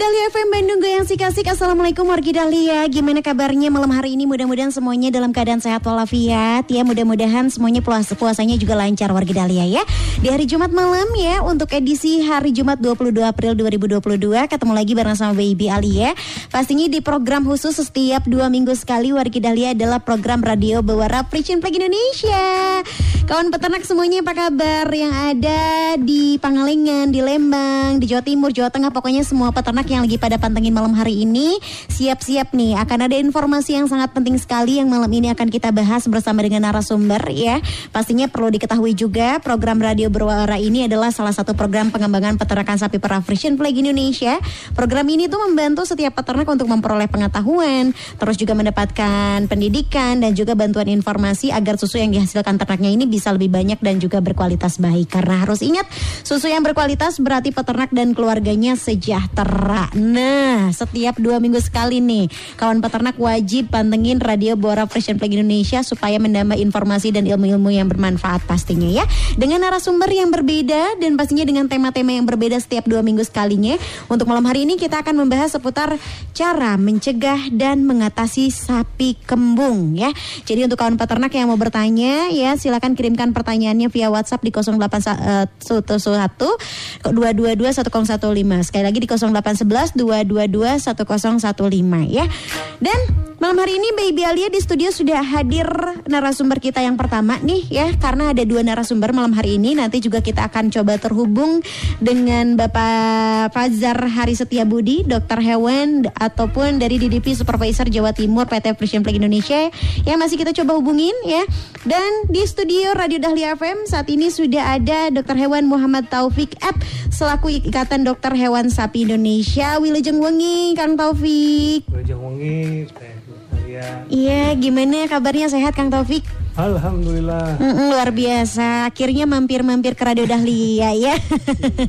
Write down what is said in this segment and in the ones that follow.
Dahlia FM Bandung Goyang Sik-Asik. Assalamualaikum wargi Dahlia. Gimana kabarnya malam hari ini? Mudah-mudahan semuanya dalam keadaan sehat walafiat Ya. Mudah-mudahan semuanya puasa puasanya juga lancar wargi Dahlia ya. Di hari Jumat malam ya Untuk edisi hari Jumat 22 April 2022 Ketemu lagi bareng sama Baby Ali ya. Pastinya di program khusus setiap dua minggu sekali Wargi Dahlia adalah program radio Bewara Preaching Flag Indonesia. Kawan peternak semuanya apa kabar? Yang ada di Pangalengan, di Lembang, di Jawa Timur, Jawa Tengah Pokoknya semua peternak yang lagi pada pantengin malam hari ini siap-siap nih akan ada informasi yang sangat penting sekali yang malam ini akan kita bahas bersama dengan narasumber ya. Pastinya perlu diketahui juga program Radio Berwara ini adalah salah satu program pengembangan peternakan sapi perah Frisian Flag Indonesia. Program ini tuh membantu setiap peternak untuk memperoleh pengetahuan, terus juga mendapatkan pendidikan dan juga bantuan informasi agar susu yang dihasilkan ternaknya ini bisa lebih banyak dan juga berkualitas baik. Karena harus ingat susu yang berkualitas berarti peternak dan keluarganya sejahtera. Nah, setiap dua minggu sekali nih, kawan peternak wajib pantengin radio Bora Fresh and Flag Indonesia supaya menambah informasi dan ilmu-ilmu yang bermanfaat pastinya ya. Dengan narasumber yang berbeda dan pastinya dengan tema-tema yang berbeda setiap dua minggu sekalinya. Untuk malam hari ini kita akan membahas seputar cara mencegah dan mengatasi sapi kembung ya. Jadi untuk kawan peternak yang mau bertanya ya silakan kirimkan pertanyaannya via WhatsApp di 081 222 1015. Sekali lagi di 08 811 222 1015 ya. Dan malam hari ini Baby Alia di studio sudah hadir narasumber kita yang pertama nih ya karena ada dua narasumber malam hari ini nanti juga kita akan coba terhubung dengan Bapak Fazar Hari Setia Budi, dokter hewan ataupun dari DDP Supervisor Jawa Timur PT Frisian Flag Indonesia yang masih kita coba hubungin ya. Dan di studio Radio Dahlia FM saat ini sudah ada dokter hewan Muhammad Taufik App selaku Ikatan Dokter Hewan Sapi Indonesia Indonesia Wilujeng Wengi Kang Taufik. Wilujeng Wengi Iya gimana kabarnya? Sehat Kang Taufik? Alhamdulillah. Mm -mm, Luar biasa. Akhirnya mampir-mampir ke Radio Dahlia ya.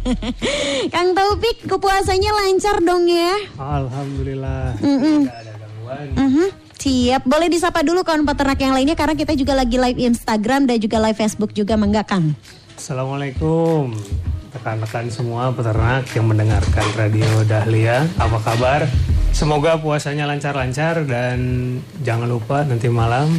Kang Taufik kepuasanya lancar dong ya. Alhamdulillah. Mm -mm. Tidak ada gangguan. Mm -hmm. Siap, boleh disapa dulu kawan peternak yang lainnya karena kita juga lagi live Instagram dan juga live Facebook juga menggakang. Assalamualaikum rekan-rekan semua peternak yang mendengarkan Radio Dahlia. Apa kabar? Semoga puasanya lancar-lancar dan jangan lupa nanti malam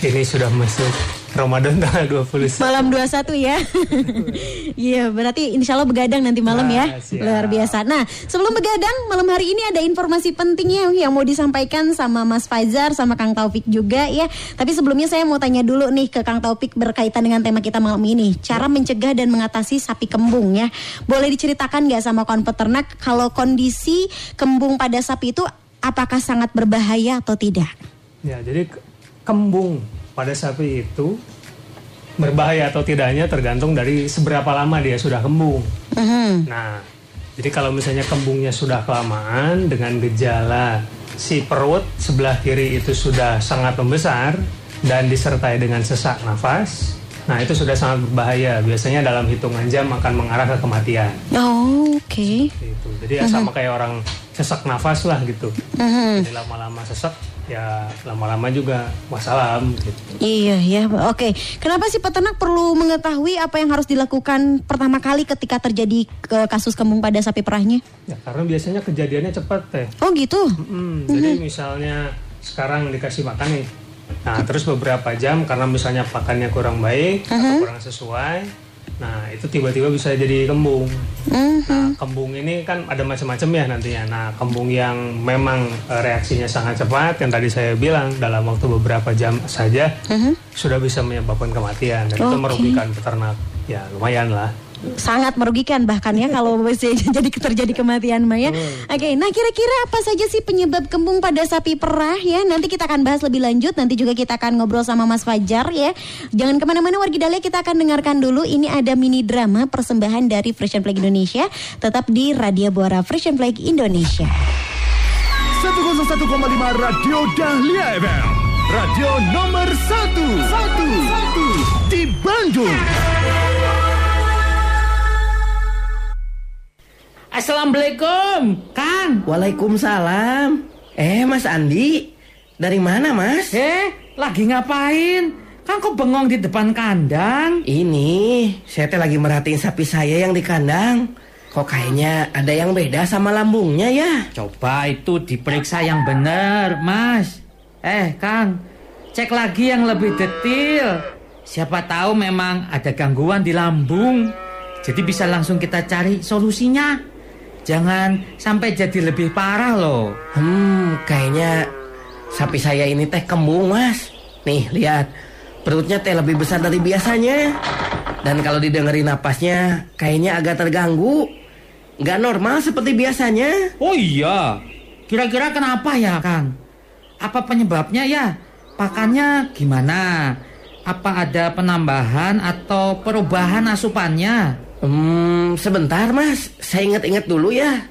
ini sudah masuk Ramadan tanggal 20 Malam 21 ya. Iya berarti insya Allah begadang nanti malam ya. Nah, ya Luar biasa. Nah sebelum begadang malam hari ini ada informasi pentingnya Yang mau disampaikan sama Mas Fajar Sama Kang Taufik juga ya. Tapi sebelumnya saya mau tanya dulu nih ke Kang Taufik Berkaitan dengan tema kita malam ini. Cara mencegah dan mengatasi sapi kembung ya. Boleh diceritakan gak sama kawan peternak Kalau kondisi kembung pada sapi itu Apakah sangat berbahaya atau tidak? Ya jadi kembung pada sapi itu berbahaya atau tidaknya tergantung dari seberapa lama dia sudah kembung. Uh-huh. Nah, jadi kalau misalnya kembungnya sudah kelamaan dengan gejala si perut sebelah kiri itu sudah sangat membesar dan disertai dengan sesak nafas, nah itu sudah sangat berbahaya. Biasanya dalam hitungan jam akan mengarah ke kematian. Oh, oke. Okay. Jadi ya uh-huh. sama kayak orang sesak nafas lah gitu. Uh-huh. Jadi lama-lama sesak ya lama-lama juga masalah gitu. Iya ya, oke. Kenapa sih peternak perlu mengetahui apa yang harus dilakukan pertama kali ketika terjadi ke kasus kembung pada sapi perahnya? Ya karena biasanya kejadiannya cepat teh. Oh gitu. Mm-hmm. Jadi mm-hmm. misalnya sekarang dikasih makan nih, nah terus beberapa jam karena misalnya pakannya kurang baik uh-huh. atau kurang sesuai, Nah itu tiba-tiba bisa jadi kembung. Mm-hmm. Nah kembung ini kan ada macam-macam ya nantinya. Nah kembung yang memang e, reaksinya sangat cepat, yang tadi saya bilang dalam waktu beberapa jam saja mm-hmm. sudah bisa menyebabkan kematian dan okay. itu merugikan peternak. Ya lumayan lah. Sangat merugikan bahkan ya kalau misalnya jadi terjadi kematian Maya. Oke, nah kira-kira apa saja sih penyebab kembung pada sapi perah ya? Nanti kita akan bahas lebih lanjut. Nanti juga kita akan ngobrol sama Mas Fajar ya. Jangan ke mana-mana wargi Dahlia kita akan dengarkan dulu. Ini ada mini drama persembahan dari Frisian Flag Indonesia. Tetap di Radio Buara Frisian Flag Indonesia. 101,5 Radio Dahlia FM. Radio nomor 1. 1. Di Bandung. Assalamualaikum, Kang. Waalaikumsalam. Eh, Mas Andi, dari mana, Mas? Eh, lagi ngapain? Kang kok bengong di depan kandang? Ini, saya teh lagi merhatiin sapi saya yang di kandang. Kok kayaknya ada yang beda sama lambungnya ya? Coba itu diperiksa yang benar, Mas. Eh, Kang, cek lagi yang lebih detail. Siapa tahu memang ada gangguan di lambung. Jadi bisa langsung kita cari solusinya. Jangan sampai jadi lebih parah loh. Hmm, kayaknya sapi saya ini teh kembung, Mas. Nih, lihat. Perutnya teh lebih besar dari biasanya. Dan kalau didengerin napasnya, kayaknya agak terganggu. Nggak normal seperti biasanya. Oh iya, kira-kira kenapa ya, Kang? Apa penyebabnya ya? Pakannya gimana? Apa ada penambahan atau perubahan asupannya? Hmm, sebentar mas, saya ingat-ingat dulu ya.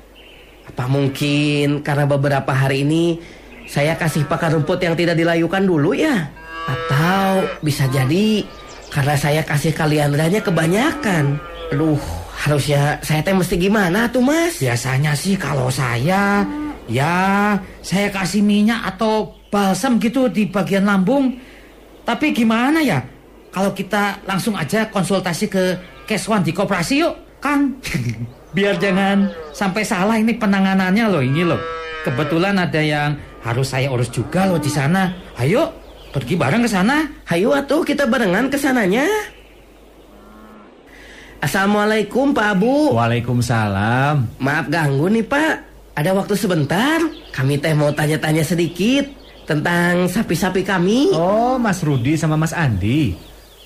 Apa mungkin karena beberapa hari ini saya kasih pakan rumput yang tidak dilayukan dulu ya? Atau bisa jadi karena saya kasih kaliandranya kebanyakan. Aduh, harusnya saya teh mesti gimana tuh mas? Biasanya sih kalau saya, ya saya kasih minyak atau balsam gitu di bagian lambung. Tapi gimana ya? Kalau kita langsung aja konsultasi ke Keswan di koperasi yuk, Kang. Biar jangan sampai salah ini penanganannya loh ini loh. Kebetulan ada yang harus saya urus juga loh di sana. Ayo, pergi bareng ke sana. Hayu atuh kita barengan ke sananya. Assalamualaikum Pak Abu. Waalaikumsalam. Maaf ganggu nih Pak. Ada waktu sebentar. Kami teh mau tanya-tanya sedikit tentang sapi-sapi kami. Oh, Mas Rudi sama Mas Andi.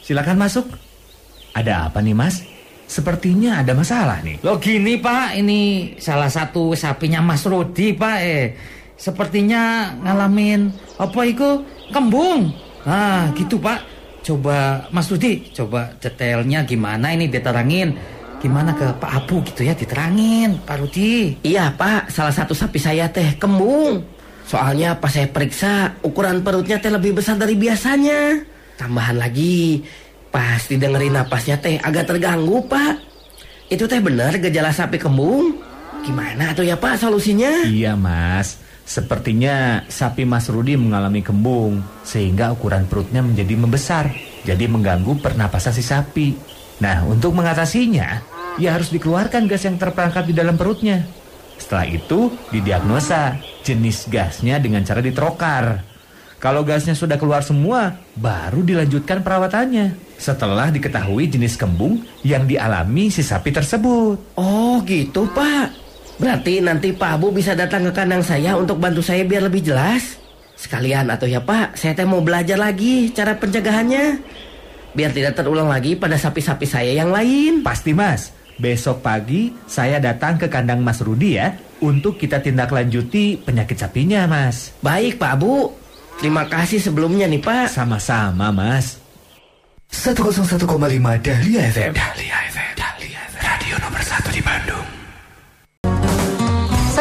Silakan masuk. Ada apa nih, Mas? Sepertinya ada masalah nih. Loh gini Pak, ini salah satu sapinya Mas Rudi Pak eh. Sepertinya ngalamin apa itu kembung. Nah gitu Pak. Coba Mas Rudi, coba detailnya gimana ini diterangin. Gimana ke Pak Abu gitu ya diterangin Pak Rudi. Iya Pak, salah satu sapi saya teh kembung. Soalnya pas saya periksa ukuran perutnya teh lebih besar dari biasanya. Tambahan lagi, pas didengerin napasnya teh agak terganggu Pak. Itu teh benar gejala sapi kembung? Gimana tuh ya Pak solusinya? Iya, Mas. Sepertinya sapi Mas Rudi mengalami kembung sehingga ukuran perutnya menjadi membesar, jadi mengganggu pernapasan si sapi. Nah, untuk mengatasinya, ya harus dikeluarkan gas yang terperangkap di dalam perutnya. Setelah itu, didiagnosa jenis gasnya dengan cara diterokar. Kalau gasnya sudah keluar semua, baru dilanjutkan perawatannya. Setelah diketahui jenis kembung yang dialami si sapi tersebut. Oh gitu Pak. Berarti nanti Pak Abu bisa datang ke kandang saya untuk bantu saya biar lebih jelas. Sekalian atau ya Pak, saya teh mau belajar lagi cara pencegahannya. Biar tidak terulang lagi pada sapi-sapi saya yang lain. Pasti mas, besok pagi saya datang ke kandang Mas Rudi ya untuk kita tindak lanjuti penyakit sapinya mas. Baik Pak Abu. Terima kasih sebelumnya nih Pak. Sama-sama mas. 101,5 Dahlia FM. Dahlia FM.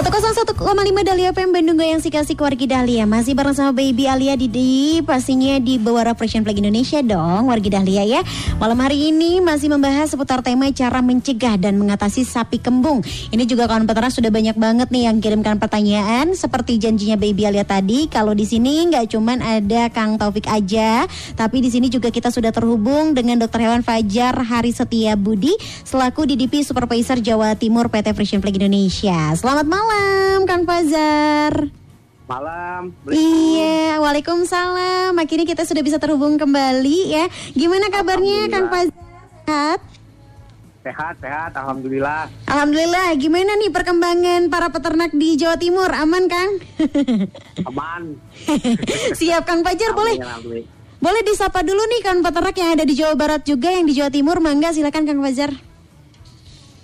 101,5 Dahlia FM Bandung Goyang Sikasik Wargi Dahlia. Masih bareng sama Baby Alia Didi Pastinya di Bawara Fresh Flag Indonesia dong Wargi Dahlia ya. Malam hari ini masih membahas seputar tema Cara mencegah dan mengatasi sapi kembung. Ini juga kawan peternak sudah banyak banget nih Yang kirimkan pertanyaan Seperti janjinya Baby Alia tadi. Kalau di sini nggak cuman ada Kang Taufik aja Tapi di sini juga kita sudah terhubung Dengan Dokter Hewan Fajar Hari Setia Budi Selaku DDP Supervisor Jawa Timur PT Fresh Flag Indonesia. Selamat malam malam, Kang Fajar. Malam. Iya, waalaikumsalam. Akhirnya kita sudah bisa terhubung kembali ya. Gimana kabarnya, Kang Fajar? Sehat? Sehat, sehat. Alhamdulillah. Alhamdulillah. Gimana nih perkembangan para peternak di Jawa Timur? Aman, Kang? Aman. Siap, Kang Fajar. Boleh? Boleh disapa dulu nih kan peternak yang ada di Jawa Barat juga, yang di Jawa Timur. Mangga, silakan Kang Fajar.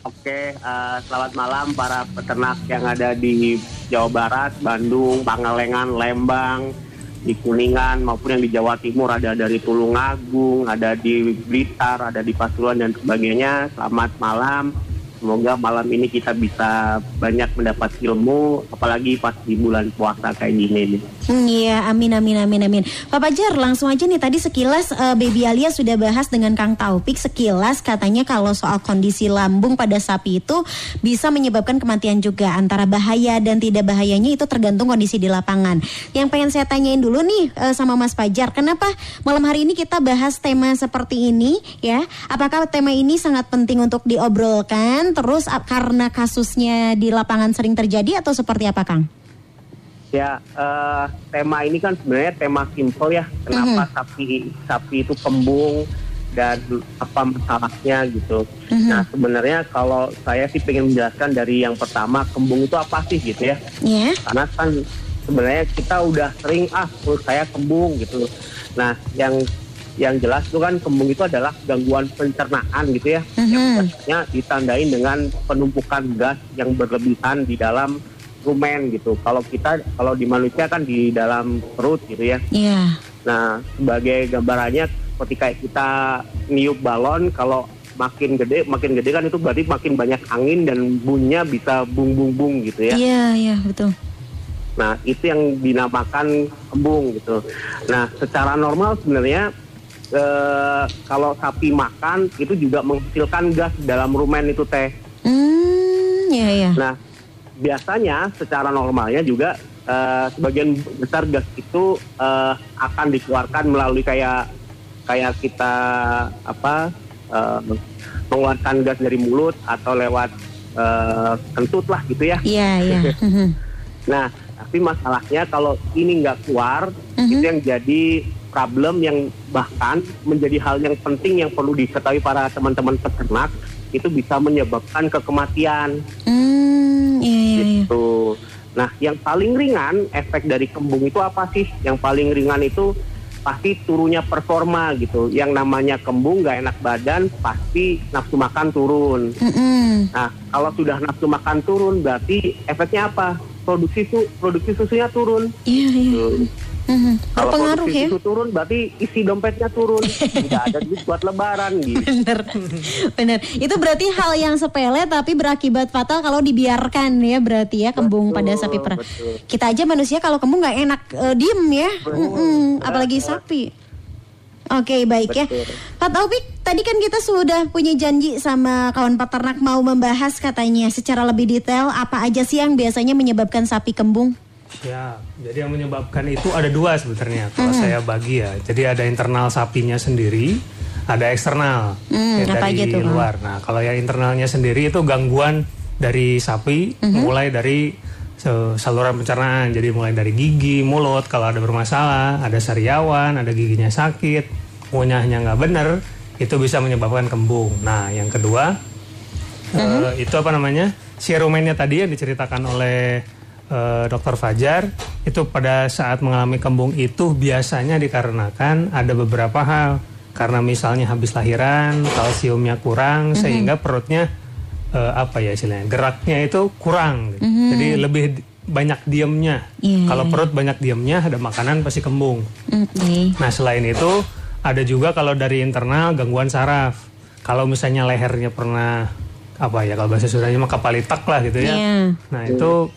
Oke, eh, selamat malam para peternak yang ada di Jawa Barat, Bandung, Pangalengan, Lembang, di Kuningan maupun yang di Jawa Timur ada dari Tulungagung, ada di Blitar, ada di Pasuruan dan sebagainya. Selamat malam. Semoga malam ini kita bisa banyak mendapat ilmu, apalagi pas di bulan puasa kayak gini. nih. Iya, amin amin amin amin. Pak Pajar, langsung aja nih tadi sekilas eh, Baby Alia sudah bahas dengan Kang Taufik sekilas katanya kalau soal kondisi lambung pada sapi itu bisa menyebabkan kematian juga antara bahaya dan tidak bahayanya itu tergantung kondisi di lapangan. Yang pengen saya tanyain dulu nih eh, sama Mas Pajar, kenapa malam hari ini kita bahas tema seperti ini ya? Apakah tema ini sangat penting untuk diobrolkan terus karena kasusnya di lapangan sering terjadi atau seperti apa Kang? Ya, eh, tema ini kan sebenarnya tema simple ya. Kenapa sapi sapi itu kembung dan apa masalahnya gitu. Nah sebenarnya kalau saya sih pengen menjelaskan dari yang pertama kembung itu apa sih gitu ya. Ya. Karena kan sebenarnya kita udah sering ah perut saya kembung gitu. Nah yang yang jelas itu kan kembung itu adalah gangguan pencernaan gitu ya. Yang biasanya ditandain dengan penumpukan gas yang berlebihan di dalam rumen gitu. Kalau kita kalau di manusia kan di dalam perut gitu ya. Iya. Nah, sebagai gambarannya ketika kita niup balon kalau makin gede makin gede kan itu berarti makin banyak angin dan bunyinya bisa bung bung bung gitu ya. Iya, iya, betul. Nah, itu yang dinamakan kembung gitu. Nah, secara normal sebenarnya eh, kalau sapi makan itu juga menghasilkan gas dalam rumen itu teh. Hmm, iya, iya. Nah, biasanya secara normalnya juga eh, sebagian besar gas itu eh, akan dikeluarkan melalui kayak kayak kita apa eh, mengeluarkan gas dari mulut atau lewat eh, kentut lah gitu ya. Iya, iya. Mhm. Nah, tapi masalahnya kalau ini nggak keluar, Mhm. itu yang jadi problem yang bahkan menjadi hal yang penting yang perlu diketahui para teman-teman peternak itu bisa menyebabkan kekematian. Hmm, iya, iya, iya. Gitu. Nah, yang paling ringan efek dari kembung itu apa sih? Yang paling ringan itu pasti turunnya performa gitu. Yang namanya kembung nggak enak badan, pasti nafsu makan turun. Nah, kalau sudah nafsu makan turun, berarti efeknya apa? Produksi su produksi susunya turun. Iya, iya. Tuh. Mhm. Kalau produksi ya. susu turun, berarti isi dompetnya turun. Tidak ada duit buat lebaran gitu. Bener, bener. Itu berarti hal yang sepele tapi berakibat fatal kalau dibiarkan ya berarti ya kembung Betul, pada sapi perah. betul. Kita aja manusia kalau kembung nggak enak eh, diem ya, Mm-mm, apalagi sapi. Oke baik ya, Betul. Pak Taufik. Tadi kan kita sudah punya janji sama kawan peternak mau membahas katanya secara lebih detail apa aja sih yang biasanya menyebabkan sapi kembung. Ya, jadi yang menyebabkan itu ada dua sebenarnya kalau Hmm. saya bagi ya. Jadi ada internal sapinya sendiri, ada eksternal Hmm, ya, dari Bang? luar. Nah, kalau yang internalnya sendiri itu gangguan dari sapi, Hmm. mulai dari saluran pencernaan. Jadi mulai dari gigi, mulut kalau ada bermasalah, ada sariawan, ada giginya sakit, ngunyahnya nggak bener, itu bisa menyebabkan kembung. Nah, yang kedua Mhm. eh, itu apa namanya? Si rumennya tadi yang diceritakan oleh eh, Dr. Fajar itu pada saat mengalami kembung itu biasanya dikarenakan ada beberapa hal karena misalnya habis lahiran kalsiumnya kurang Mhm. sehingga perutnya eh, apa ya istilahnya geraknya itu kurang gitu. jadi lebih banyak diemnya Mhm. Iya, kalau iya. perut banyak diemnya ada makanan pasti kembung Oke. Nah selain itu ada juga kalau dari internal gangguan saraf. Kalau misalnya lehernya pernah apa ya kalau bahasa Sundanya mah kapalitak lah gitu ya. Iya. Nah itu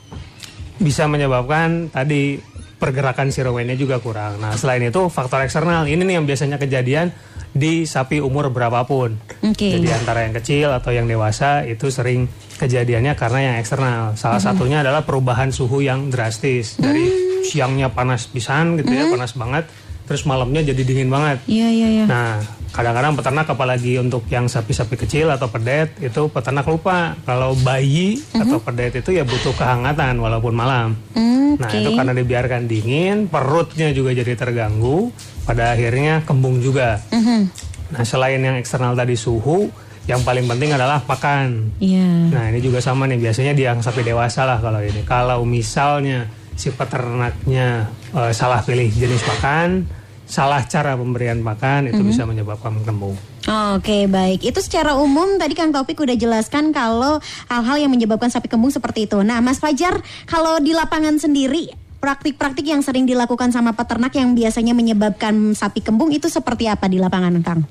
bisa menyebabkan tadi pergerakan si rumennya juga kurang. Nah selain itu faktor eksternal ini nih yang biasanya kejadian di sapi umur berapapun. Oke. Jadi antara yang kecil atau yang dewasa itu sering kejadiannya karena yang eksternal. Salah satunya adalah perubahan suhu yang drastis dari siangnya panas pisan gitu ya, panas banget, terus malamnya jadi dingin banget. Iya iya iya. Nah, kadang-kadang peternak apalagi untuk yang sapi-sapi kecil atau pedet itu peternak lupa kalau bayi atau pedet itu ya butuh kehangatan walaupun malam. Hmm, Nah, itu karena dibiarkan dingin, perutnya juga jadi terganggu, pada akhirnya kembung juga. Mhm. Nah, selain yang eksternal tadi suhu, yang paling penting adalah pakan. Iya. Nah, ini juga sama nih, biasanya di yang sapi dewasa lah kalau ini. Kalau misalnya si peternaknya eh, salah pilih jenis pakan, salah cara pemberian pakan, itu bisa menyebabkan kembung. Oke baik, itu secara umum tadi Kang Taufik udah jelaskan kalau hal-hal yang menyebabkan sapi kembung seperti itu. Nah Mas Fajar, kalau di lapangan sendiri praktik-praktik yang sering dilakukan sama peternak yang biasanya menyebabkan sapi kembung itu seperti apa di lapangan Kang?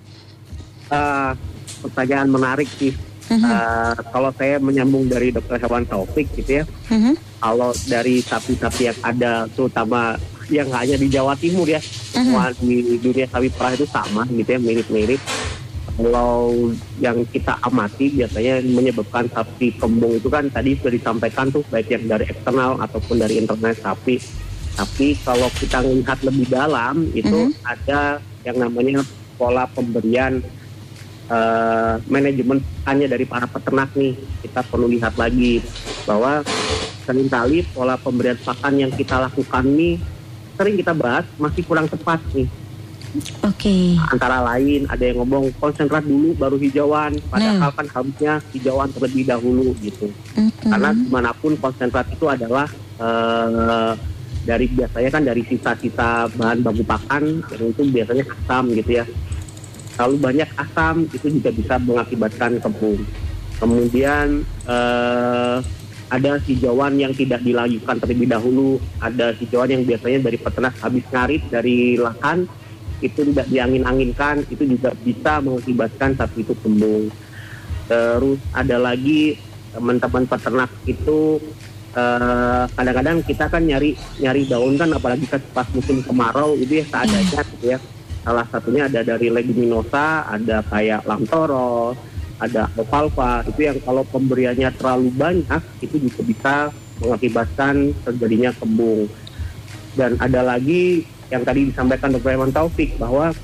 Uh, pertanyaan menarik sih. Uh, kalau saya menyambung dari dokter hewan Taufik gitu ya, uh-huh. kalau dari sapi-sapi yang ada terutama yang hanya di Jawa Timur ya, uh-huh. semua di dunia sapi perah itu sama gitu ya, mirip-mirip kalau yang kita amati biasanya menyebabkan sapi kembung itu kan tadi sudah disampaikan tuh baik yang dari eksternal ataupun dari internal sapi. Tapi kalau kita melihat lebih dalam itu mm-hmm. ada yang namanya pola pemberian uh, manajemen hanya dari para peternak nih. Kita perlu lihat lagi bahwa sering kali pola pemberian pakan yang kita lakukan nih sering kita bahas masih kurang tepat nih Oke. Okay. Antara lain ada yang ngomong konsentrat dulu baru hijauan, padahal nah. kan harusnya hijauan terlebih dahulu gitu. Mm-hmm. Karena di mana pun konsentrat itu adalah uh, dari biasanya kan dari sisa-sisa bahan baku pakan yang itu biasanya asam gitu ya. Kalau banyak asam itu juga bisa mengakibatkan kembung. Kemudian uh, ada hijauan yang tidak dilayukan terlebih dahulu, ada hijauan yang biasanya dari peternak habis ngarit dari lahan itu tidak diangin-anginkan itu juga bisa mengakibatkan sapi itu kembung. Terus ada lagi teman-teman peternak itu eh, kadang-kadang kita kan nyari nyari daun kan apalagi pas musim kemarau itu ya seadanya gitu ya. Salah satunya ada dari leguminosa, ada kayak lamtoro, ada alfalfa itu yang kalau pemberiannya terlalu banyak itu juga bisa mengakibatkan terjadinya kembung. Dan ada lagi yang tadi disampaikan Dr. Eman Taufik bahwa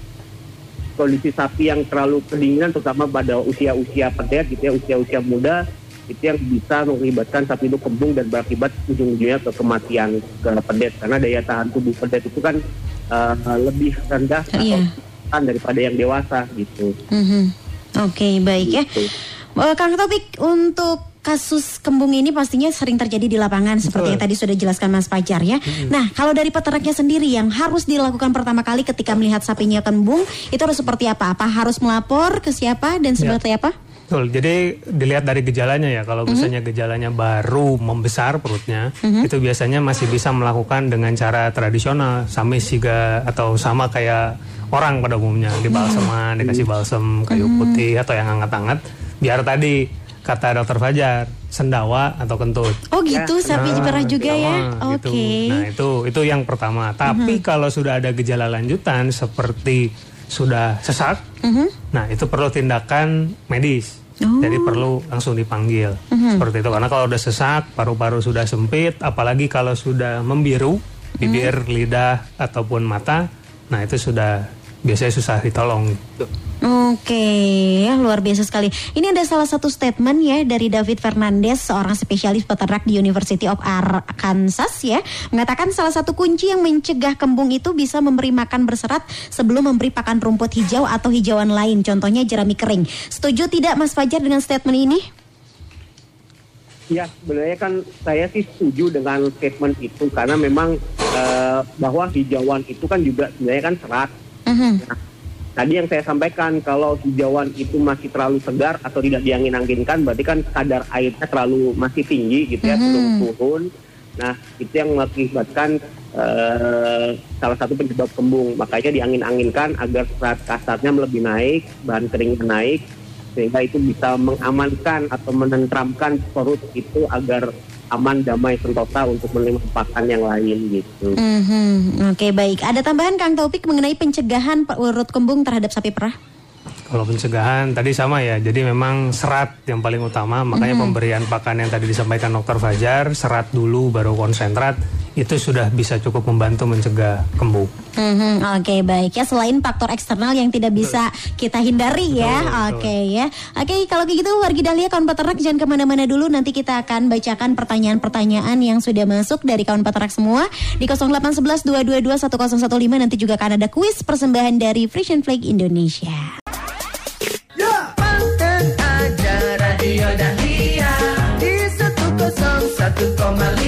kondisi sapi yang terlalu kedinginan terutama pada usia-usia pedet gitu ya usia-usia muda itu yang bisa mengakibatkan sapi itu kembung dan berakibat ujung-ujungnya ke kematian ke pedet karena daya tahan tubuh pedet itu kan uh, lebih rendah yeah. atau daripada yang dewasa gitu. Mm -hmm. Oke okay, baik ya. gitu. ya. Uh, Kang Topik untuk kasus kembung ini pastinya sering terjadi di lapangan Betul. seperti yang tadi sudah jelaskan Mas Pajar ya. Hmm. Nah, kalau dari peternaknya sendiri yang harus dilakukan pertama kali ketika melihat sapinya kembung itu harus seperti apa? Apa harus melapor ke siapa dan ya. seperti ya. apa? Betul. Jadi dilihat dari gejalanya ya. Kalau mm-hmm. misalnya gejalanya baru membesar perutnya, mm-hmm. itu biasanya masih bisa melakukan dengan cara tradisional, sama juga atau sama kayak orang pada umumnya di balseman, mm-hmm. dikasih balsem kayu mm-hmm. putih atau yang hangat-hangat. Biar tadi kata dokter Fajar sendawa atau kentut. Oh gitu, ya. sapi nah, juga ya. Oke. Okay. Gitu. Nah itu itu yang pertama. Tapi uh -huh. kalau sudah ada gejala lanjutan seperti sudah sesak, uh -huh. nah itu perlu tindakan medis. Oh. Jadi perlu langsung dipanggil uh -huh. seperti itu. Karena kalau udah sesak, paru-paru sudah sempit, apalagi kalau sudah membiru bibir, uh -huh. lidah ataupun mata, nah itu sudah biasanya susah ditolong. Oke, ya luar biasa sekali. Ini ada salah satu statement ya dari David Fernandez, seorang spesialis peternak di University of Arkansas ya, mengatakan salah satu kunci yang mencegah kembung itu bisa memberi makan berserat sebelum memberi pakan rumput hijau atau hijauan lain, contohnya jerami kering. Setuju tidak Mas Fajar dengan statement ini? Ya, sebenarnya kan saya sih setuju dengan statement itu karena memang uh, bahwa hijauan itu kan juga sebenarnya kan serat Uh-huh. Nah, tadi yang saya sampaikan kalau hijauan itu masih terlalu segar atau tidak diangin-anginkan berarti kan kadar airnya terlalu masih tinggi gitu ya, belum turun. Nah, itu yang mengakibatkan uh, salah satu penyebab kembung. Makanya diangin-anginkan agar serat kasarnya lebih naik, bahan keringnya naik, sehingga itu bisa mengamankan atau menentramkan perut itu agar aman, damai, sentosa untuk menerima pakan yang lain gitu. Mm-hmm. Oke okay, baik. Ada tambahan Kang Taufik mengenai pencegahan urut kembung terhadap sapi perah? Kalau pencegahan tadi sama ya, jadi memang serat yang paling utama, makanya mm-hmm. pemberian pakan yang tadi disampaikan dokter Fajar, serat dulu baru konsentrat itu sudah bisa cukup membantu mencegah kembung. Mm-hmm, Oke okay, baik ya selain faktor eksternal yang tidak bisa kita hindari ya. Oke okay, ya. Oke okay, kalau begitu wargi Dahlia kawan peternak jangan ke mana-mana dulu nanti kita akan bacakan pertanyaan-pertanyaan yang sudah masuk dari kawan peternak semua di 0811 222 1015 nanti juga akan ada kuis persembahan dari Frisian Flag Indonesia. 101,5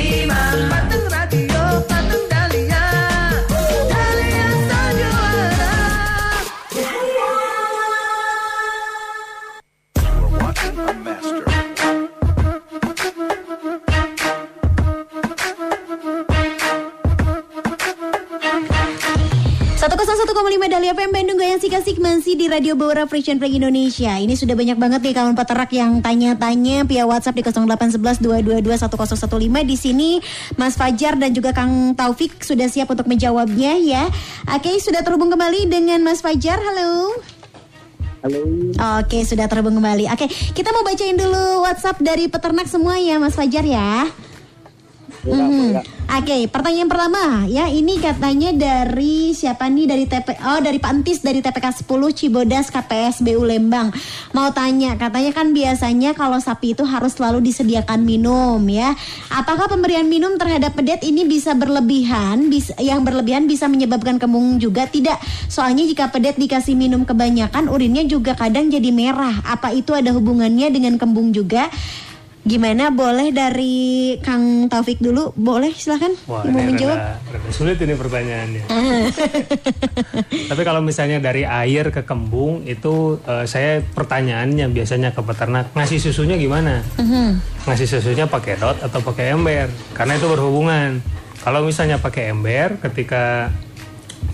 FM Bandung Goyang Sik-Asik masih di Radio Bawara Frisian Play Indonesia. Ini sudah banyak banget nih kawan peternak yang tanya-tanya via WhatsApp di 0811 222 1015 di sini Mas Fajar dan juga Kang Taufik sudah siap untuk menjawabnya ya. Oke, sudah terhubung kembali dengan Mas Fajar. Halo. Halo. Oke, sudah terhubung kembali. Oke, kita mau bacain dulu WhatsApp dari peternak semua ya, Mas Fajar ya. Mhm. Oke, pertanyaan pertama ya ini katanya dari siapa nih dari TP oh dari Pak Antis dari TPK 10 Cibodas KPSBU Lembang. Mau tanya, katanya kan biasanya kalau sapi itu harus selalu disediakan minum ya. Apakah pemberian minum terhadap pedet ini bisa berlebihan? Bisa yang berlebihan bisa menyebabkan kembung juga tidak? Soalnya jika pedet dikasih minum kebanyakan urinnya juga kadang jadi merah. Apa itu ada hubungannya dengan kembung juga? Gimana boleh dari Kang Taufik dulu? Boleh silahkan Wah, mau menjawab. rada, rada sulit ini pertanyaannya. Tapi kalau misalnya dari air ke kembung itu eh, saya pertanyaannya biasanya ke peternak ngasih susunya gimana? Ngasih susunya pakai dot atau pakai ember? Karena itu berhubungan. Kalau misalnya pakai ember ketika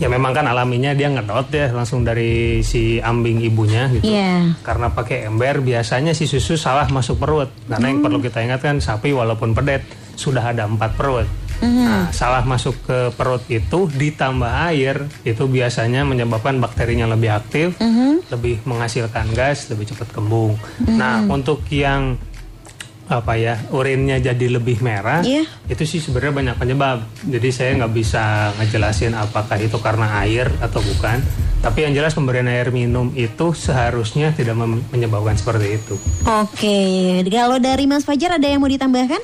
ya memang kan alaminya dia ngedot ya langsung dari si ambing ibunya gitu. Iya. Karena pakai ember biasanya si susu salah masuk perut. Karena yang perlu kita ingat kan sapi walaupun pedet sudah ada empat perut. Nah, salah masuk ke perut itu ditambah air itu biasanya menyebabkan bakterinya lebih aktif, lebih menghasilkan gas, lebih cepat kembung. Nah, untuk yang apa ya urinnya jadi lebih merah, Iya. itu sih sebenarnya banyak penyebab. Jadi saya nggak bisa ngejelasin apakah itu karena air atau bukan. Tapi yang jelas pemberian air minum itu seharusnya tidak menyebabkan seperti itu. Oke, kalau dari Mas Fajar ada yang mau ditambahkan?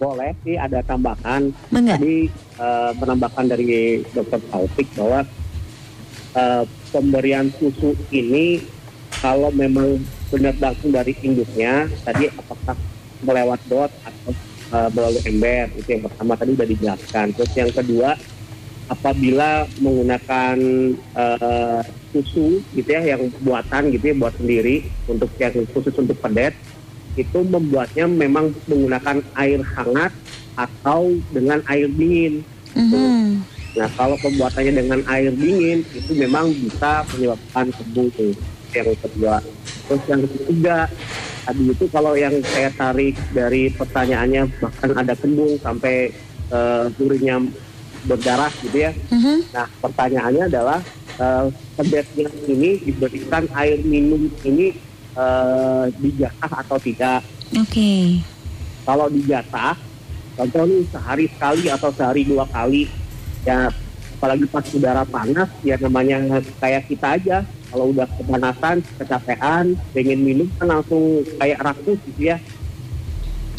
Boleh sih ada tambahan. Mangga. Tadi eh, penambahan dari Dr. Taufik bahwa eh, pemberian susu ini kalau memang benar langsung dari induknya, tadi apakah melewat dot atau eh, melalui ember itu yang pertama tadi sudah dijelaskan. Terus yang kedua apabila menggunakan eh, susu gitu ya yang buatan gitu ya buat sendiri untuk yang khusus untuk pedet itu membuatnya memang menggunakan air hangat atau dengan air dingin. Mhm. Nah kalau pembuatannya dengan air dingin itu memang bisa menyebabkan kembung. Yang kedua, terus yang ketiga tadi itu kalau yang saya tarik dari pertanyaannya bahkan ada kembung sampai urinnya berdarah gitu ya. Mhm. Nah pertanyaannya adalah pedetnya ini diberikan air minum ini eh, dijatah atau tidak? Oke. Kalau dijatah, contoh nih sehari sekali atau sehari dua kali, ya apalagi pas udara panas, ya namanya kayak kita aja. Kalau udah kepanasan, kecapean, pengen minum kan langsung kayak rakus gitu ya.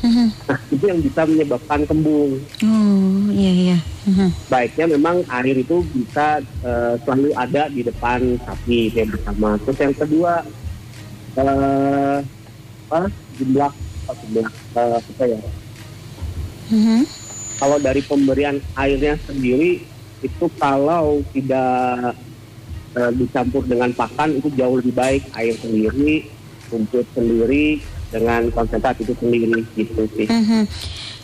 Mhm. Nah itu yang bisa menyebabkan kembung. Oh, iya iya. Mhm. baiknya memang air itu bisa eh, selalu ada di depan sapi yang pertama. Terus yang kedua eh, apa jumlah apa jumlah eh, apa ya? Mhm. Kalau dari pemberian airnya sendiri itu kalau tidak eh, dicampur dengan pakan itu jauh lebih baik air sendiri, rumput sendiri dengan konsentrat itu sendiri gitu sih. Mhm.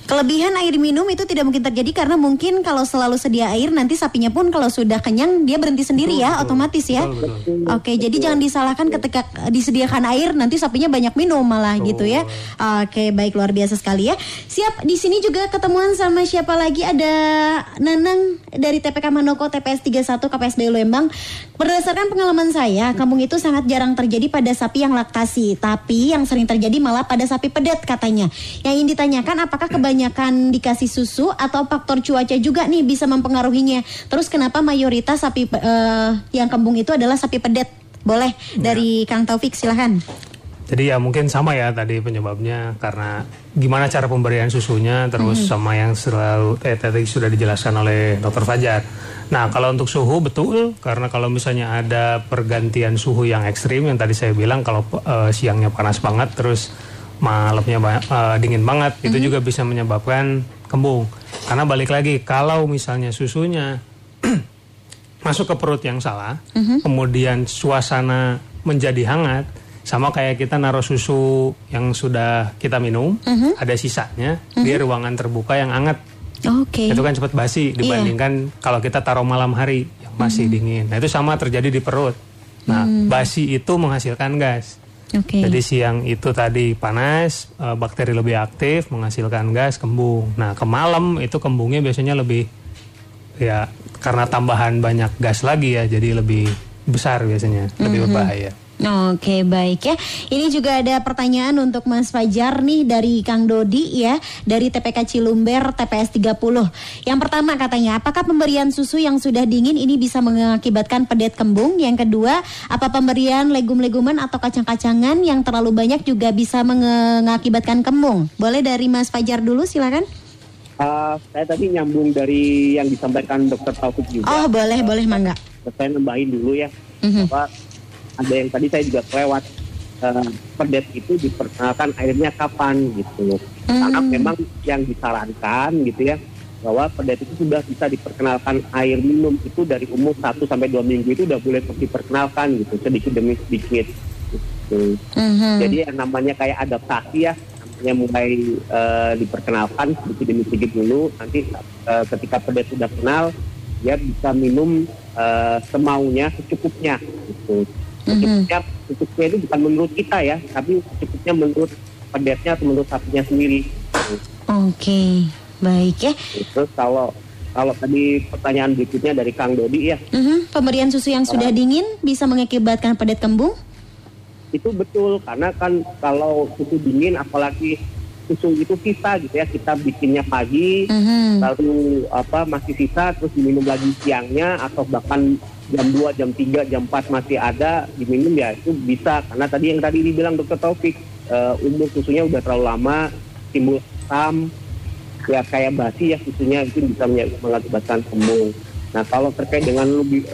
Kelebihan air minum itu tidak mungkin terjadi karena mungkin kalau selalu sedia air nanti sapinya pun kalau sudah kenyang dia berhenti sendiri ya otomatis ya. Betul, betul. Oke, jadi jangan disalahkan ketika disediakan air nanti sapinya banyak minum malah gitu ya. Oke, baik luar biasa sekali ya. Siap di sini juga ketemuan sama siapa lagi ada Nanang dari TPK Manoko TPS 31 KPSB Lembang. Berdasarkan pengalaman saya, kampung itu sangat jarang terjadi pada sapi yang laktasi, tapi yang sering terjadi malah pada sapi pedet katanya. Yang ingin ditanyakan apakah kebanyakan dikasih susu atau faktor cuaca juga nih bisa mempengaruhinya. Terus kenapa mayoritas sapi eh, yang kembung itu adalah sapi pedet? Boleh dari Kang Taufik silahkan. Jadi ya mungkin sama ya tadi penyebabnya karena gimana cara pemberian susunya terus sama yang selalu eh, tadi sudah dijelaskan oleh Dokter Fajar. Nah kalau untuk suhu betul karena kalau misalnya ada pergantian suhu yang ekstrim yang tadi saya bilang kalau eh, siangnya panas banget terus malamnya ba- eh, dingin banget itu juga bisa menyebabkan kembung. Karena balik lagi kalau misalnya susunya masuk ke perut yang salah, kemudian suasana menjadi hangat, sama kayak kita naruh susu yang sudah kita minum, ada sisanya di ruangan terbuka yang hangat. Oke. Itu kan cepat basi dibandingkan kalau kita taruh malam hari yang masih dingin. Nah itu sama terjadi di perut. Nah basi itu menghasilkan gas. Oke. Jadi siang itu tadi panas, eh, bakteri lebih aktif, menghasilkan gas, kembung. Nah ke malam itu kembungnya biasanya lebih ya karena tambahan banyak gas lagi ya, jadi lebih besar biasanya, lebih berbahaya. Oke baik ya Ini juga ada pertanyaan untuk Mas Fajar nih Dari Kang Dodi ya Dari TPK Cilumber TPS 30 Yang pertama katanya Apakah pemberian susu yang sudah dingin Ini bisa mengakibatkan pedet kembung Yang kedua Apa pemberian legum-leguman Atau kacang-kacangan Yang terlalu banyak juga bisa mengakibatkan kembung Boleh dari Mas Fajar dulu silakan Uh, saya tadi nyambung dari yang disampaikan dokter Taufik juga. Oh boleh boleh mangga Saya nambahin dulu ya. Mhm. Bahwa ada yang tadi saya juga kelewat. Uh, pedet itu diperkenalkan airnya kapan gitu. Karena Hmm. memang yang disarankan gitu ya bahwa pedet itu sudah bisa diperkenalkan air minum itu dari umur 1 sampai 2 minggu itu udah boleh diperkenalkan gitu sedikit demi sedikit. Gitu. Mhm. Jadi yang namanya kayak adaptasi ya, namanya mulai eh, diperkenalkan sedikit demi sedikit dulu. Nanti eh, ketika pedet sudah kenal, dia bisa minum eh, semaunya, secukupnya. Gitu. Secukupnya, secukupnya itu bukan menurut kita ya, tapi secukupnya menurut pedetnya atau menurut sapinya sendiri. Oke baik ya Terus kalau kalau tadi pertanyaan berikutnya dari Kang Dodi ya, Mhm. Pemberian susu yang sudah dingin Bisa mengakibatkan pedet kembung itu betul karena kan kalau susu dingin apalagi susu itu sisa gitu ya kita bikinnya pagi Mhm. lalu apa masih sisa terus diminum lagi siangnya atau bahkan jam 2, jam 3, jam 4 masih ada diminum ya itu bisa karena tadi yang tadi dibilang dokter Taufik eh, umur susunya udah terlalu lama timbul asam ya kayak basi ya susunya itu bisa mengakibatkan kembung. Nah kalau terkait dengan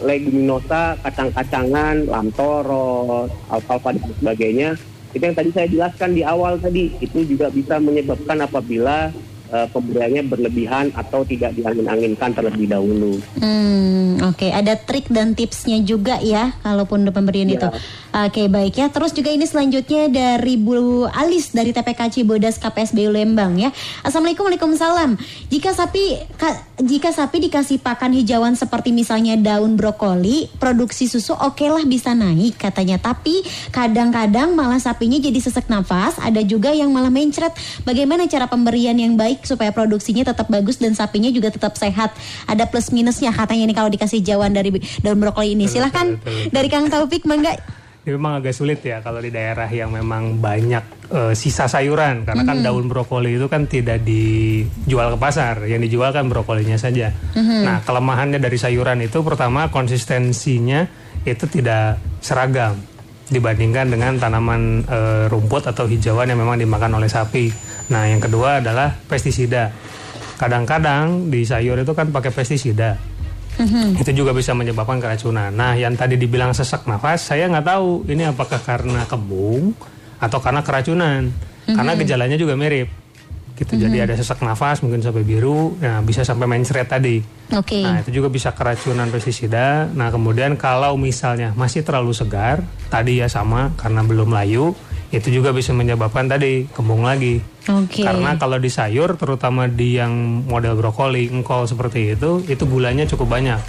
leguminosa, kacang-kacangan, lamtoros, alfalfa dan sebagainya, itu yang tadi saya jelaskan di awal tadi, itu juga bisa menyebabkan apabila eh, pemberiannya berlebihan atau tidak diangin-anginkan terlebih dahulu. Hmm, oke, ada trik dan tipsnya juga ya, kalaupun pemberian Ya. itu. Oke, baik ya. Terus juga ini selanjutnya dari Bu Alis dari TPK Cibodas KPSBU Lembang ya. Assalamualaikum, Waalaikumsalam. Jika sapi ka- jika sapi dikasih pakan hijauan seperti misalnya daun brokoli, produksi susu oke lah bisa naik katanya. Tapi kadang-kadang malah sapinya jadi sesek nafas, ada juga yang malah mencret. Bagaimana cara pemberian yang baik supaya produksinya tetap bagus dan sapinya juga tetap sehat? Ada plus minusnya katanya ini kalau dikasih hijauan dari daun brokoli ini. Silahkan betul, betul. dari Kang Taufik mangga. Ini memang agak sulit ya kalau di daerah yang memang banyak eh, sisa sayuran karena kan daun brokoli itu kan tidak dijual ke pasar, yang dijual kan brokolinya saja. Nah kelemahannya dari sayuran itu pertama konsistensinya itu tidak seragam dibandingkan dengan tanaman eh, rumput atau hijauan yang memang dimakan oleh sapi. Nah yang kedua adalah pestisida. Kadang-kadang di sayur itu kan pakai pestisida itu juga bisa menyebabkan keracunan. Nah, yang tadi dibilang sesak nafas, saya nggak tahu ini apakah karena kembung atau karena keracunan. Karena gejalanya juga mirip. Gitu. Jadi ada sesak nafas, mungkin sampai biru, nah bisa sampai mencret tadi. Oke. Nah, itu juga bisa keracunan pestisida. Nah, kemudian kalau misalnya masih terlalu segar, tadi ya sama karena belum layu, itu juga bisa menyebabkan tadi kembung lagi. Oke. Karena kalau di sayur, terutama di yang model brokoli, engkol seperti itu, itu gulanya cukup banyak.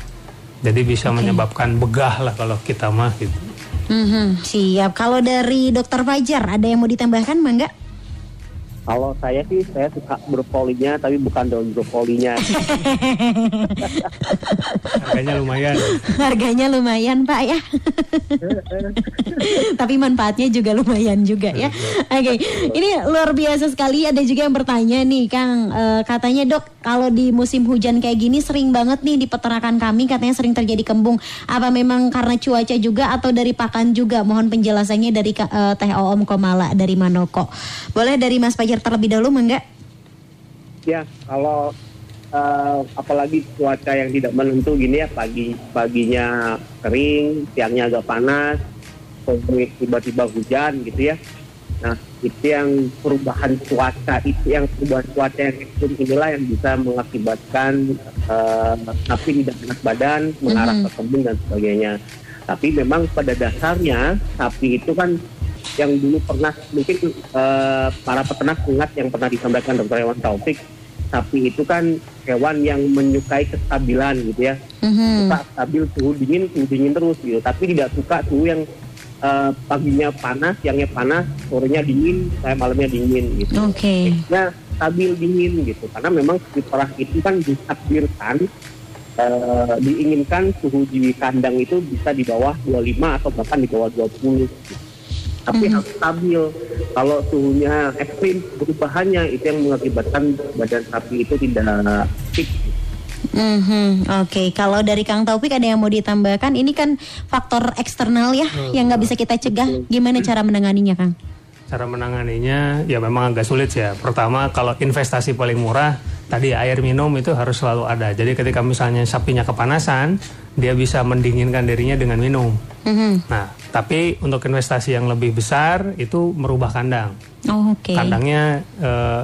Jadi bisa menyebabkan begah lah kalau kita mah gitu. Mhm, siap. Kalau dari Dokter Fajar ada yang mau ditambahkan mangga? Kalau saya sih saya suka brokolinya tapi bukan daun brokolinya. Harganya lumayan. Harganya lumayan Pak ya. Tapi manfaatnya juga lumayan juga ya. Oke, ini luar biasa sekali. Ada juga yang bertanya nih, Kang. Eh, katanya dok, kalau di musim hujan kayak gini sering banget nih di peternakan kami katanya sering terjadi kembung. Apa memang karena cuaca juga atau dari pakan juga? Mohon penjelasannya dari eh, Teh Oom Komala dari Manoko. Boleh dari Mas Fajar terlebih dahulu, enggak? ya kalau eh, apalagi cuaca yang tidak menentu gini ya pagi paginya kering, siangnya agak panas, tiba-tiba hujan gitu ya. Nah itu yang perubahan cuaca itu yang perubahan cuaca yang ekstrim inilah yang bisa mengakibatkan eh, sapi tidak enak badan, mengarah ke kembung dan sebagainya. Tapi memang pada dasarnya sapi itu kan yang dulu pernah mungkin eh, para peternak ingat yang pernah disampaikan Dr. Hewan Taufik sapi itu kan hewan yang menyukai kestabilan gitu ya. Mhm. Suka stabil suhu dingin, suhu dingin terus gitu. Tapi tidak suka suhu yang eh, paginya panas, siangnya panas, sorenya dingin, saya malamnya dingin gitu. Oke. Ya stabil dingin gitu. Karena memang fitrah itu kan ditakdirkan eh, diinginkan suhu di kandang itu bisa di bawah 25 atau bahkan di bawah 20 gitu. Tapi harus stabil. Kalau suhunya ekstrim, perubahannya itu yang mengakibatkan badan sapi itu tidak fit. Mhm, Oke, kalau dari Kang Taufik ada yang mau ditambahkan? Ini kan faktor eksternal ya, yang nggak bisa kita cegah. Gimana cara menanganinya, Kang? Cara menanganinya ya memang agak sulit ya. Pertama kalau investasi paling murah tadi air minum itu harus selalu ada. Jadi ketika misalnya sapinya kepanasan, dia bisa mendinginkan dirinya dengan minum. Mhm. Nah, tapi untuk investasi yang lebih besar itu merubah kandang. Oh, Oke. Kandangnya eh,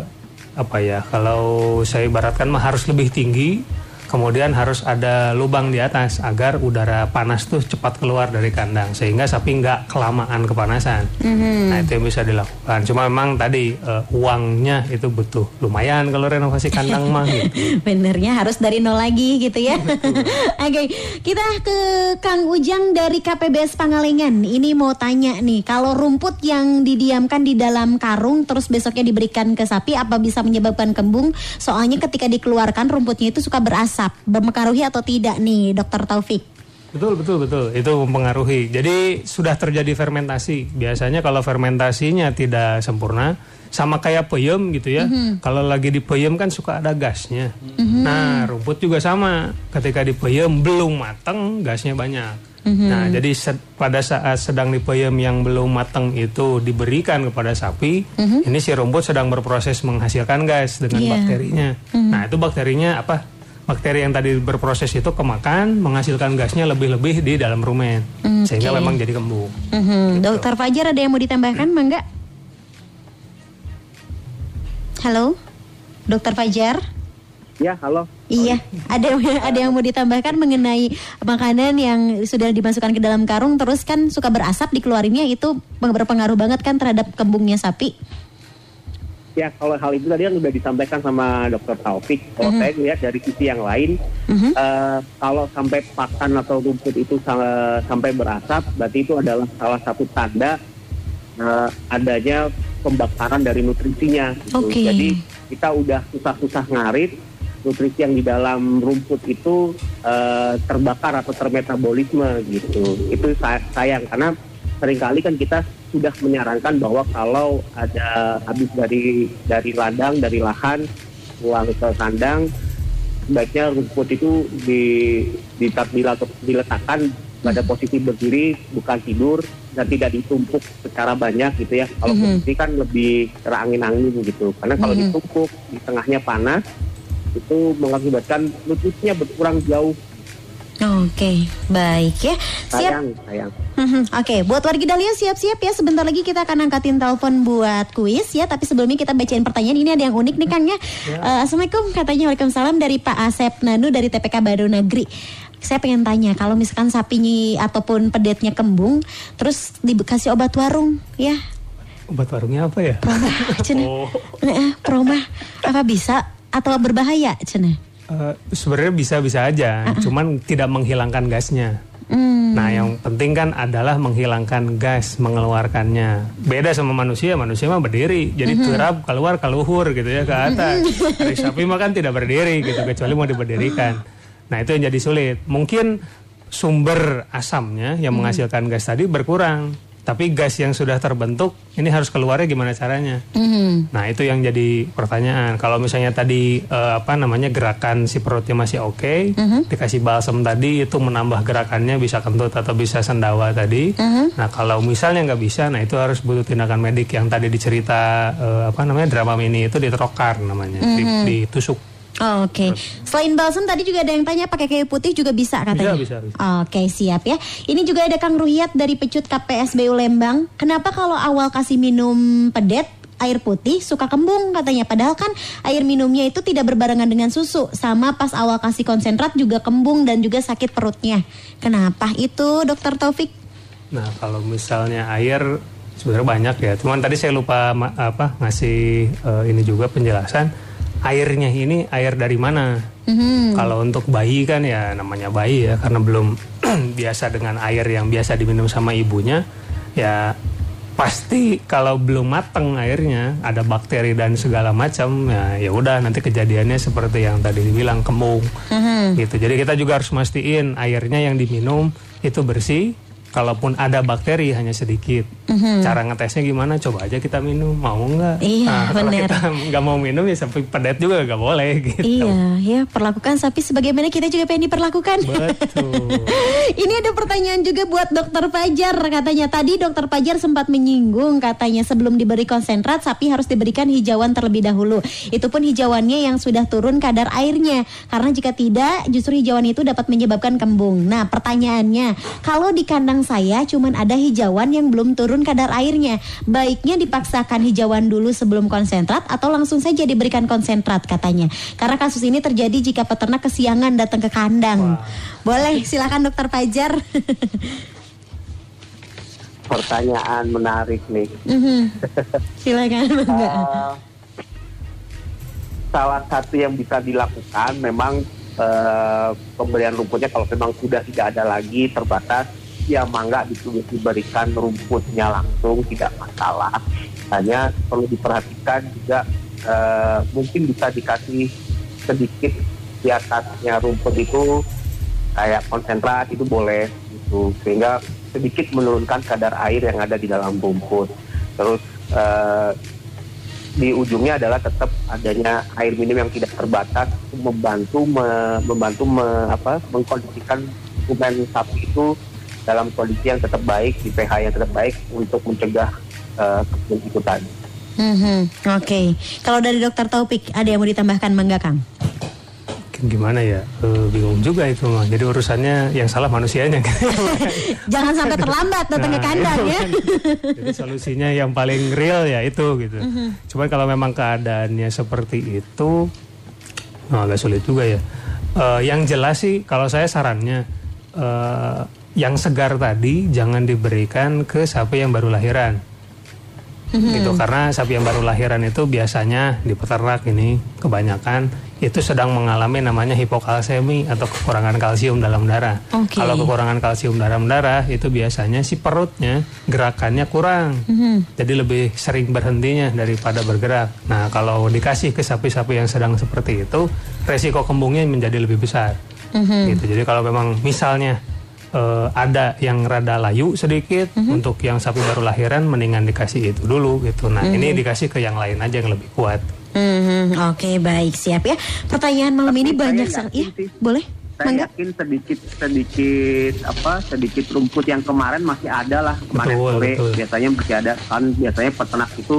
apa ya? Kalau saya ibaratkan mah harus lebih tinggi, kemudian harus ada lubang di atas agar udara panas tuh cepat keluar dari kandang sehingga sapi nggak kelamaan kepanasan. Nah itu yang bisa dilakukan. Cuma memang tadi eh, uangnya itu butuh lumayan kalau renovasi kandang mah gitu. Benernya harus dari nol lagi gitu ya. Oke, kita ke Kang Ujang dari KPBS Pangalengan. Ini mau tanya nih, kalau rumput yang didiamkan di dalam karung terus besoknya diberikan ke sapi, apa bisa menyebabkan kembung? Soalnya ketika dikeluarkan rumputnya itu suka berasap, mempengaruhi atau tidak nih, Dokter Taufik? Betul betul betul itu mempengaruhi. Jadi sudah terjadi fermentasi. Biasanya kalau fermentasinya tidak sempurna sama kayak peyem gitu ya. Kalau lagi di peyem kan suka ada gasnya. Nah rumput juga sama. Ketika di peyem belum matang gasnya banyak. Nah jadi pada saat sedang di peyem yang belum matang itu diberikan kepada sapi, ini si rumput sedang berproses menghasilkan gas dengan Iya. bakterinya. Nah itu bakterinya apa? Bakteri yang tadi berproses itu kemakan menghasilkan gasnya lebih-lebih di dalam rumen sehingga memang jadi kembung. Mhm. Dokter Fajar ada yang mau ditambahkan, Mangga? Halo, Dokter Fajar? Ya, halo. Iya, ada yang ada yang mau ditambahkan mengenai makanan yang sudah dimasukkan ke dalam karung terus kan suka berasap dikeluarinnya itu berpengaruh banget kan terhadap kembungnya sapi. Ya, kalau hal itu tadi kan sudah disampaikan sama Dokter Taufik. Kalau saya lihat dari sisi yang lain, eh, kalau sampai pakan atau rumput itu sa- sampai berasap, berarti itu adalah salah satu tanda eh, adanya pembakaran dari nutrisinya. gitu. Oke. Jadi kita udah susah-susah ngarit, nutrisi yang di dalam rumput itu eh, terbakar atau termetabolisme gitu. Itu sa- sayang karena sering kali kan kita sudah menyarankan bahwa kalau ada habis dari dari ladang dari lahan pulang ke kandang sebaiknya rumput itu di, dila- diletakkan pada posisi berdiri bukan tidur dan tidak ditumpuk secara banyak gitu ya. Kalau berdiri kan lebih terangin-angin gitu. Karena kalau ditumpuk di tengahnya panas itu mengakibatkan nutrisinya berkurang jauh Oke, baik ya. Siap. sayang sayang Mhm, Oke, buat warga Dahlia siap-siap ya. Sebentar lagi kita akan angkatin telepon buat kuis ya. Tapi sebelumnya kita bacain pertanyaan. Ini ada yang unik nih Kang ya. Eh, Assalamualaikum, katanya Waalaikumsalam dari Pak Asep Nanu dari TPK Baru Negeri. Saya pengen tanya, kalau misalkan sapinya ataupun pedetnya kembung, terus dikasih obat warung, ya Obat warungnya apa ya? promah, cina, Oh. Eh, promah, apa bisa atau berbahaya, cina? Eh, Sebenarnya bisa-bisa aja, cuman tidak menghilangkan gasnya. Hmm. Nah, yang penting kan adalah menghilangkan gas, mengeluarkannya. Beda sama manusia, manusia mah berdiri, jadi terap keluar ke luhur gitu ya ke atas. Dari sapi mah kan tidak berdiri gitu, kecuali mau diberdirikan. Nah, itu yang jadi sulit. Mungkin sumber asamnya yang menghasilkan gas tadi berkurang, tapi gas yang sudah terbentuk ini harus keluarnya gimana caranya? Mhm. Nah itu yang jadi pertanyaan. Kalau misalnya tadi eh, apa namanya gerakan si perutnya masih oke, dikasih balsam tadi itu menambah gerakannya bisa kentut atau bisa sendawa tadi. Nah kalau misalnya nggak bisa, nah itu harus butuh tindakan medik yang tadi dicerita eh, apa namanya drama mini itu diterokar namanya, di- ditusuk. Oh, Oke, selain balsam tadi juga ada yang tanya pakai kayu putih juga bisa katanya. Bisa, bisa, bisa. Oke, siap ya. Ini juga ada Kang Ruyat dari Pecut KPSBU Lembang. Kenapa kalau awal kasih minum pedet air putih suka kembung katanya padahal kan air minumnya itu tidak berbarengan dengan susu sama pas awal kasih konsentrat juga kembung dan juga sakit perutnya kenapa itu dokter Taufik Nah kalau misalnya air sebenarnya banyak ya. Cuman tadi saya lupa apa ngasih eh, ini juga penjelasan. Airnya ini air dari mana. Mhm. Kalau untuk bayi kan ya namanya bayi ya karena belum biasa dengan air yang biasa diminum sama ibunya ya pasti kalau belum mateng airnya ada bakteri dan segala macam ya ya udah nanti kejadiannya seperti yang tadi dibilang kembung gitu. Jadi kita juga harus mastiin airnya yang diminum itu bersih. Kalaupun ada bakteri hanya sedikit. Cara ngetesnya gimana? Coba aja kita minum. Mau nggak? Iya, Nah, kalau bener. kita nggak mau minum ya sampai pedet juga nggak boleh gitu. Iya, ya perlakukan sapi sebagaimana kita juga pengen diperlakukan. Betul. Ini ada pertanyaan juga buat dokter Fajar katanya tadi dokter Fajar sempat menyinggung katanya sebelum diberi konsentrat sapi harus diberikan hijauan terlebih dahulu. Itu pun hijauannya yang sudah turun kadar airnya karena jika tidak justru hijauan itu dapat menyebabkan kembung. Nah pertanyaannya kalau di kandang saya cuman ada hijauan yang belum turun kadar airnya, baiknya dipaksakan hijauan dulu sebelum konsentrat atau langsung saja diberikan konsentrat katanya. Karena kasus ini terjadi jika peternak kesiangan datang ke kandang. Boleh silakan dokter Fajar. Pertanyaan menarik nih. Mhm. silakan Bangga. Eh, salah satu yang bisa dilakukan memang eh, pemberian rumputnya kalau memang sudah tidak ada lagi terbatas ya mangga di- diberikan rumputnya langsung tidak masalah. Hanya perlu diperhatikan juga eh, mungkin bisa dikasih sedikit di atasnya rumput itu kayak konsentrat itu boleh gitu. Sehingga sedikit menurunkan kadar air yang ada di dalam rumput. Terus eh, di ujungnya adalah tetap adanya air minum yang tidak terbatas membantu me- membantu me- apa mengkondisikan dokumen sapi itu dalam kondisi yang tetap baik di pH yang tetap baik untuk mencegah eh, kembung itu tadi. Mhm. Oke, kalau dari dokter Taufik ada yang mau ditambahkan Bangga Kang? Gimana ya? Eh, bingung juga itu mah. Jadi urusannya yang salah manusianya. Jangan sampai terlambat datang ke Nah, kandang itu ya. kan. Jadi solusinya yang paling real ya itu gitu. Cuman kalau memang keadaannya seperti itu oh, agak sulit juga ya. Eh, yang jelas sih kalau saya sarannya eh, yang segar tadi jangan diberikan ke sapi yang baru lahiran. Gitu karena sapi yang baru lahiran itu biasanya di peternak ini kebanyakan itu sedang mengalami namanya hipokalsemi atau kekurangan kalsium dalam darah. Oke. Kalau kekurangan kalsium dalam darah itu biasanya si perutnya gerakannya kurang. Jadi lebih sering berhentinya daripada bergerak. Nah, kalau dikasih ke sapi-sapi yang sedang seperti itu, resiko kembungnya menjadi lebih besar. Gitu. Jadi kalau memang misalnya eh, ada yang rada layu sedikit untuk yang sapi baru lahiran mendingan dikasih itu dulu gitu. Nah, ini dikasih ke yang lain aja yang lebih kuat. Mhm. Oke, baik siap ya. Pertanyaan malam ini Saya banyak sekali. Ya, sih. boleh? Saya Mangga. yakin sedikit sedikit apa sedikit rumput yang kemarin masih ada lah kemarin Betul, sore betul. biasanya masih ada kan biasanya peternak itu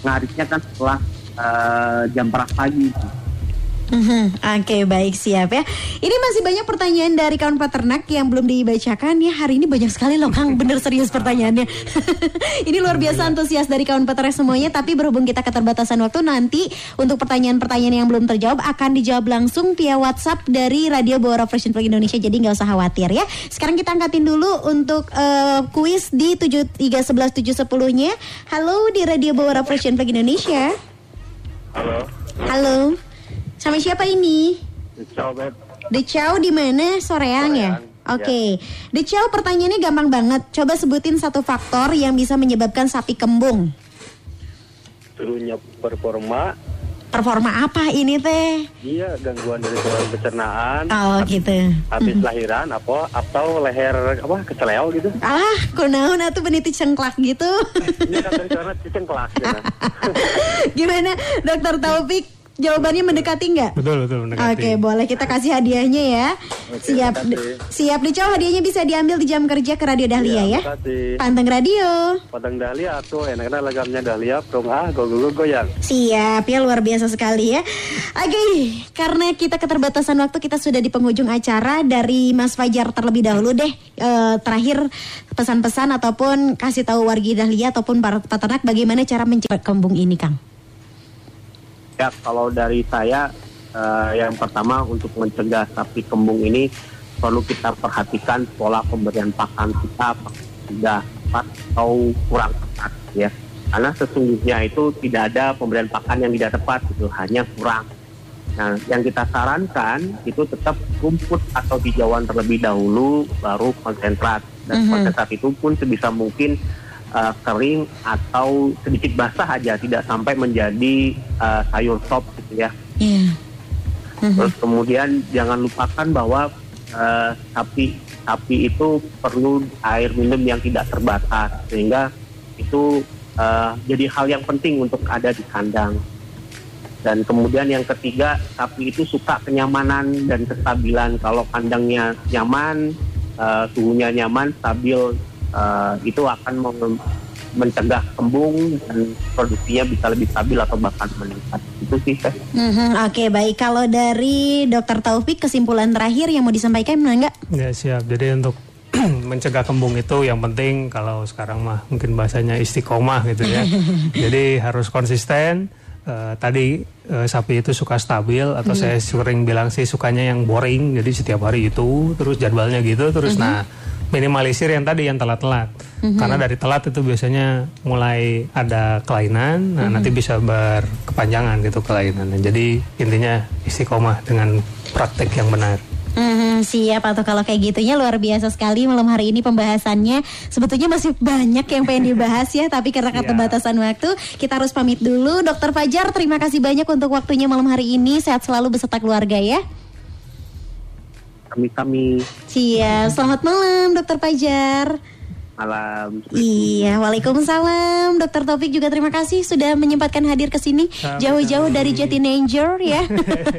ngarisnya kan setelah eh, jam perak pagi. Mhm. Oke baik siap ya. Ini masih banyak pertanyaan dari kawan peternak yang belum dibacakan. Ya Hari ini banyak sekali loh Kang. Bener serius pertanyaannya. Ini luar biasa antusias dari kawan peternak semuanya. Tapi berhubung kita keterbatasan waktu nanti Untuk pertanyaan-pertanyaan yang belum terjawab Akan dijawab langsung via WhatsApp dari Radio Bawara Fresh Plug Indonesia. Jadi nggak usah khawatir ya. Sekarang kita angkatin dulu untuk eh, kuis di 7311710 nya Halo di Radio Bawara Fresh Plug Indonesia. Halo, Halo Sama siapa ini? coba The Chow di mana? Soreang ya? Soreang, Oke. The Chow pertanyaannya gampang banget. Coba sebutin satu faktor yang bisa menyebabkan sapi kembung. turunnya performa Performa apa ini teh? iya gangguan dari saluran pencernaan Oh gitu. habis lahiran apa atau leher apa keceleo gitu Alah, kunaon atuh beniti cengklak gitu. ini kan dari kelas ya Gimana Dokter Taufik? Jawabannya mendekati nggak? Betul betul Oke, mendekati. boleh kita kasih hadiahnya ya. siap, makasih. siap Dicow hadiahnya bisa diambil di jam kerja ke Radio Dahlia ya. Makasih. Panteng Radio. Padang dahlia tuh enak-enak lagamnya dahlia prong ah go go go goyang Siap ya luar biasa sekali ya. Oke, karena kita keterbatasan waktu kita sudah di penghujung acara dari Mas Fajar terlebih dahulu deh. Eh, terakhir pesan-pesan ataupun kasih tahu wargi Dahlia ataupun para peternak bagaimana cara mencegah kembung ini, Kang. Ya, kalau dari saya eh, yang pertama untuk mencegah sapi kembung ini perlu kita perhatikan pola pemberian pakan kita sudah tepat atau kurang tepat ya. Karena sesungguhnya itu tidak ada pemberian pakan yang tidak tepat itu hanya kurang. Nah, yang kita sarankan itu tetap rumput atau hijauan terlebih dahulu, baru konsentrat. Dan Mhm. konsentrat itu pun sebisa mungkin uh, kering atau sedikit basah aja, tidak sampai menjadi uh, sayur sop gitu ya. Iya. Mhm. Terus kemudian jangan lupakan bahwa uh, sapi sapi itu perlu air minum yang tidak terbatas sehingga itu uh, jadi hal yang penting untuk ada di kandang. Dan kemudian yang ketiga sapi itu suka kenyamanan dan kestabilan. Kalau kandangnya nyaman, uh, suhunya nyaman, stabil, uh, itu akan mencegah kembung dan produksinya bisa lebih stabil atau bahkan meningkat. Itu sih. Teh. Mhm, Oke baik kalau dari Dokter Taufik kesimpulan terakhir yang mau disampaikan benar nggak? Ya siap. Jadi untuk mencegah kembung itu yang penting kalau sekarang mah mungkin bahasanya istiqomah gitu ya. Jadi harus konsisten. Eh, tadi eh, sapi itu suka stabil atau saya sering bilang sih sukanya yang boring. Jadi setiap hari itu terus jadwalnya gitu terus nah minimalisir yang tadi yang telat-telat. Karena dari telat itu biasanya mulai ada kelainan, nah nanti bisa berkepanjangan gitu kelainannya. Jadi intinya istiqomah dengan praktek yang benar. Mhm, siap atau kalau kayak gitunya luar biasa sekali malam hari ini pembahasannya. Sebetulnya masih banyak yang pengen dibahas ya tapi karena keterbatasan waktu kita harus pamit dulu. Dokter Fajar terima kasih banyak untuk waktunya malam hari ini. Sehat selalu beserta keluarga ya Kami-kami. Siap. Selamat malam Dokter Fajar malam. Iya, Waalaikumsalam. Dokter Taufik juga terima kasih sudah menyempatkan hadir ke sini jauh-jauh dari Jatinanger ya.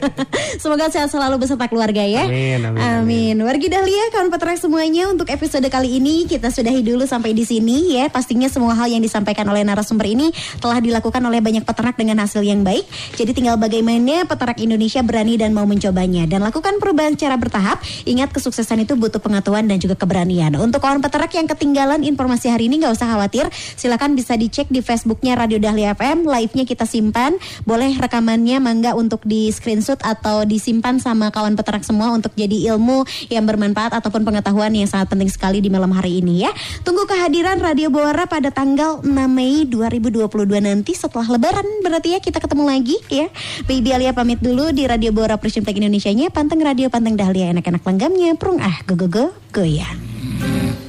Semoga sehat selalu beserta keluarga ya. Amin, amin, Amin. Wargi Dahlia, kawan peternak semuanya untuk episode kali ini kita sudahi dulu sampai di sini ya. Pastinya semua hal yang disampaikan oleh narasumber ini telah dilakukan oleh banyak peternak dengan hasil yang baik. Jadi tinggal bagaimana peternak Indonesia berani dan mau mencobanya dan lakukan perubahan secara bertahap. Ingat kesuksesan itu butuh pengetahuan dan juga keberanian. Untuk kawan peternak yang ketinggalan informasi hari ini nggak usah khawatir. Silakan bisa dicek di Facebooknya Radio Dahlia FM. Live-nya kita simpan. Boleh rekamannya mangga untuk di screenshot atau disimpan sama kawan peternak semua untuk jadi ilmu yang bermanfaat ataupun pengetahuan yang sangat penting sekali di malam hari ini ya. Tunggu kehadiran Radio Bawara pada tanggal 6 Mei 2022 nanti setelah lebaran berarti ya kita ketemu lagi ya. Baby Alia pamit dulu di Radio Precision Tech Indonesia-nya Panteng Radio Panteng Dahlia enak-enak langgamnya Prung ah go go go goyang.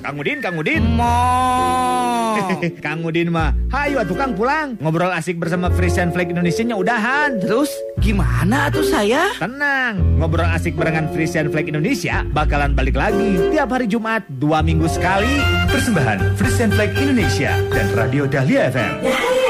Kang Udin, Kang Udin. Kang Udin mah, hayu atuh Kang pulang. Ngobrol asik bersama Frisian Flag Indonesia-nya udahan. Terus gimana tuh saya? Tenang, ngobrol asik barengan Frisian Flag Indonesia bakalan balik lagi tiap hari Jumat dua minggu sekali. Persembahan Frisian Flag Indonesia dan Radio Dahlia FM.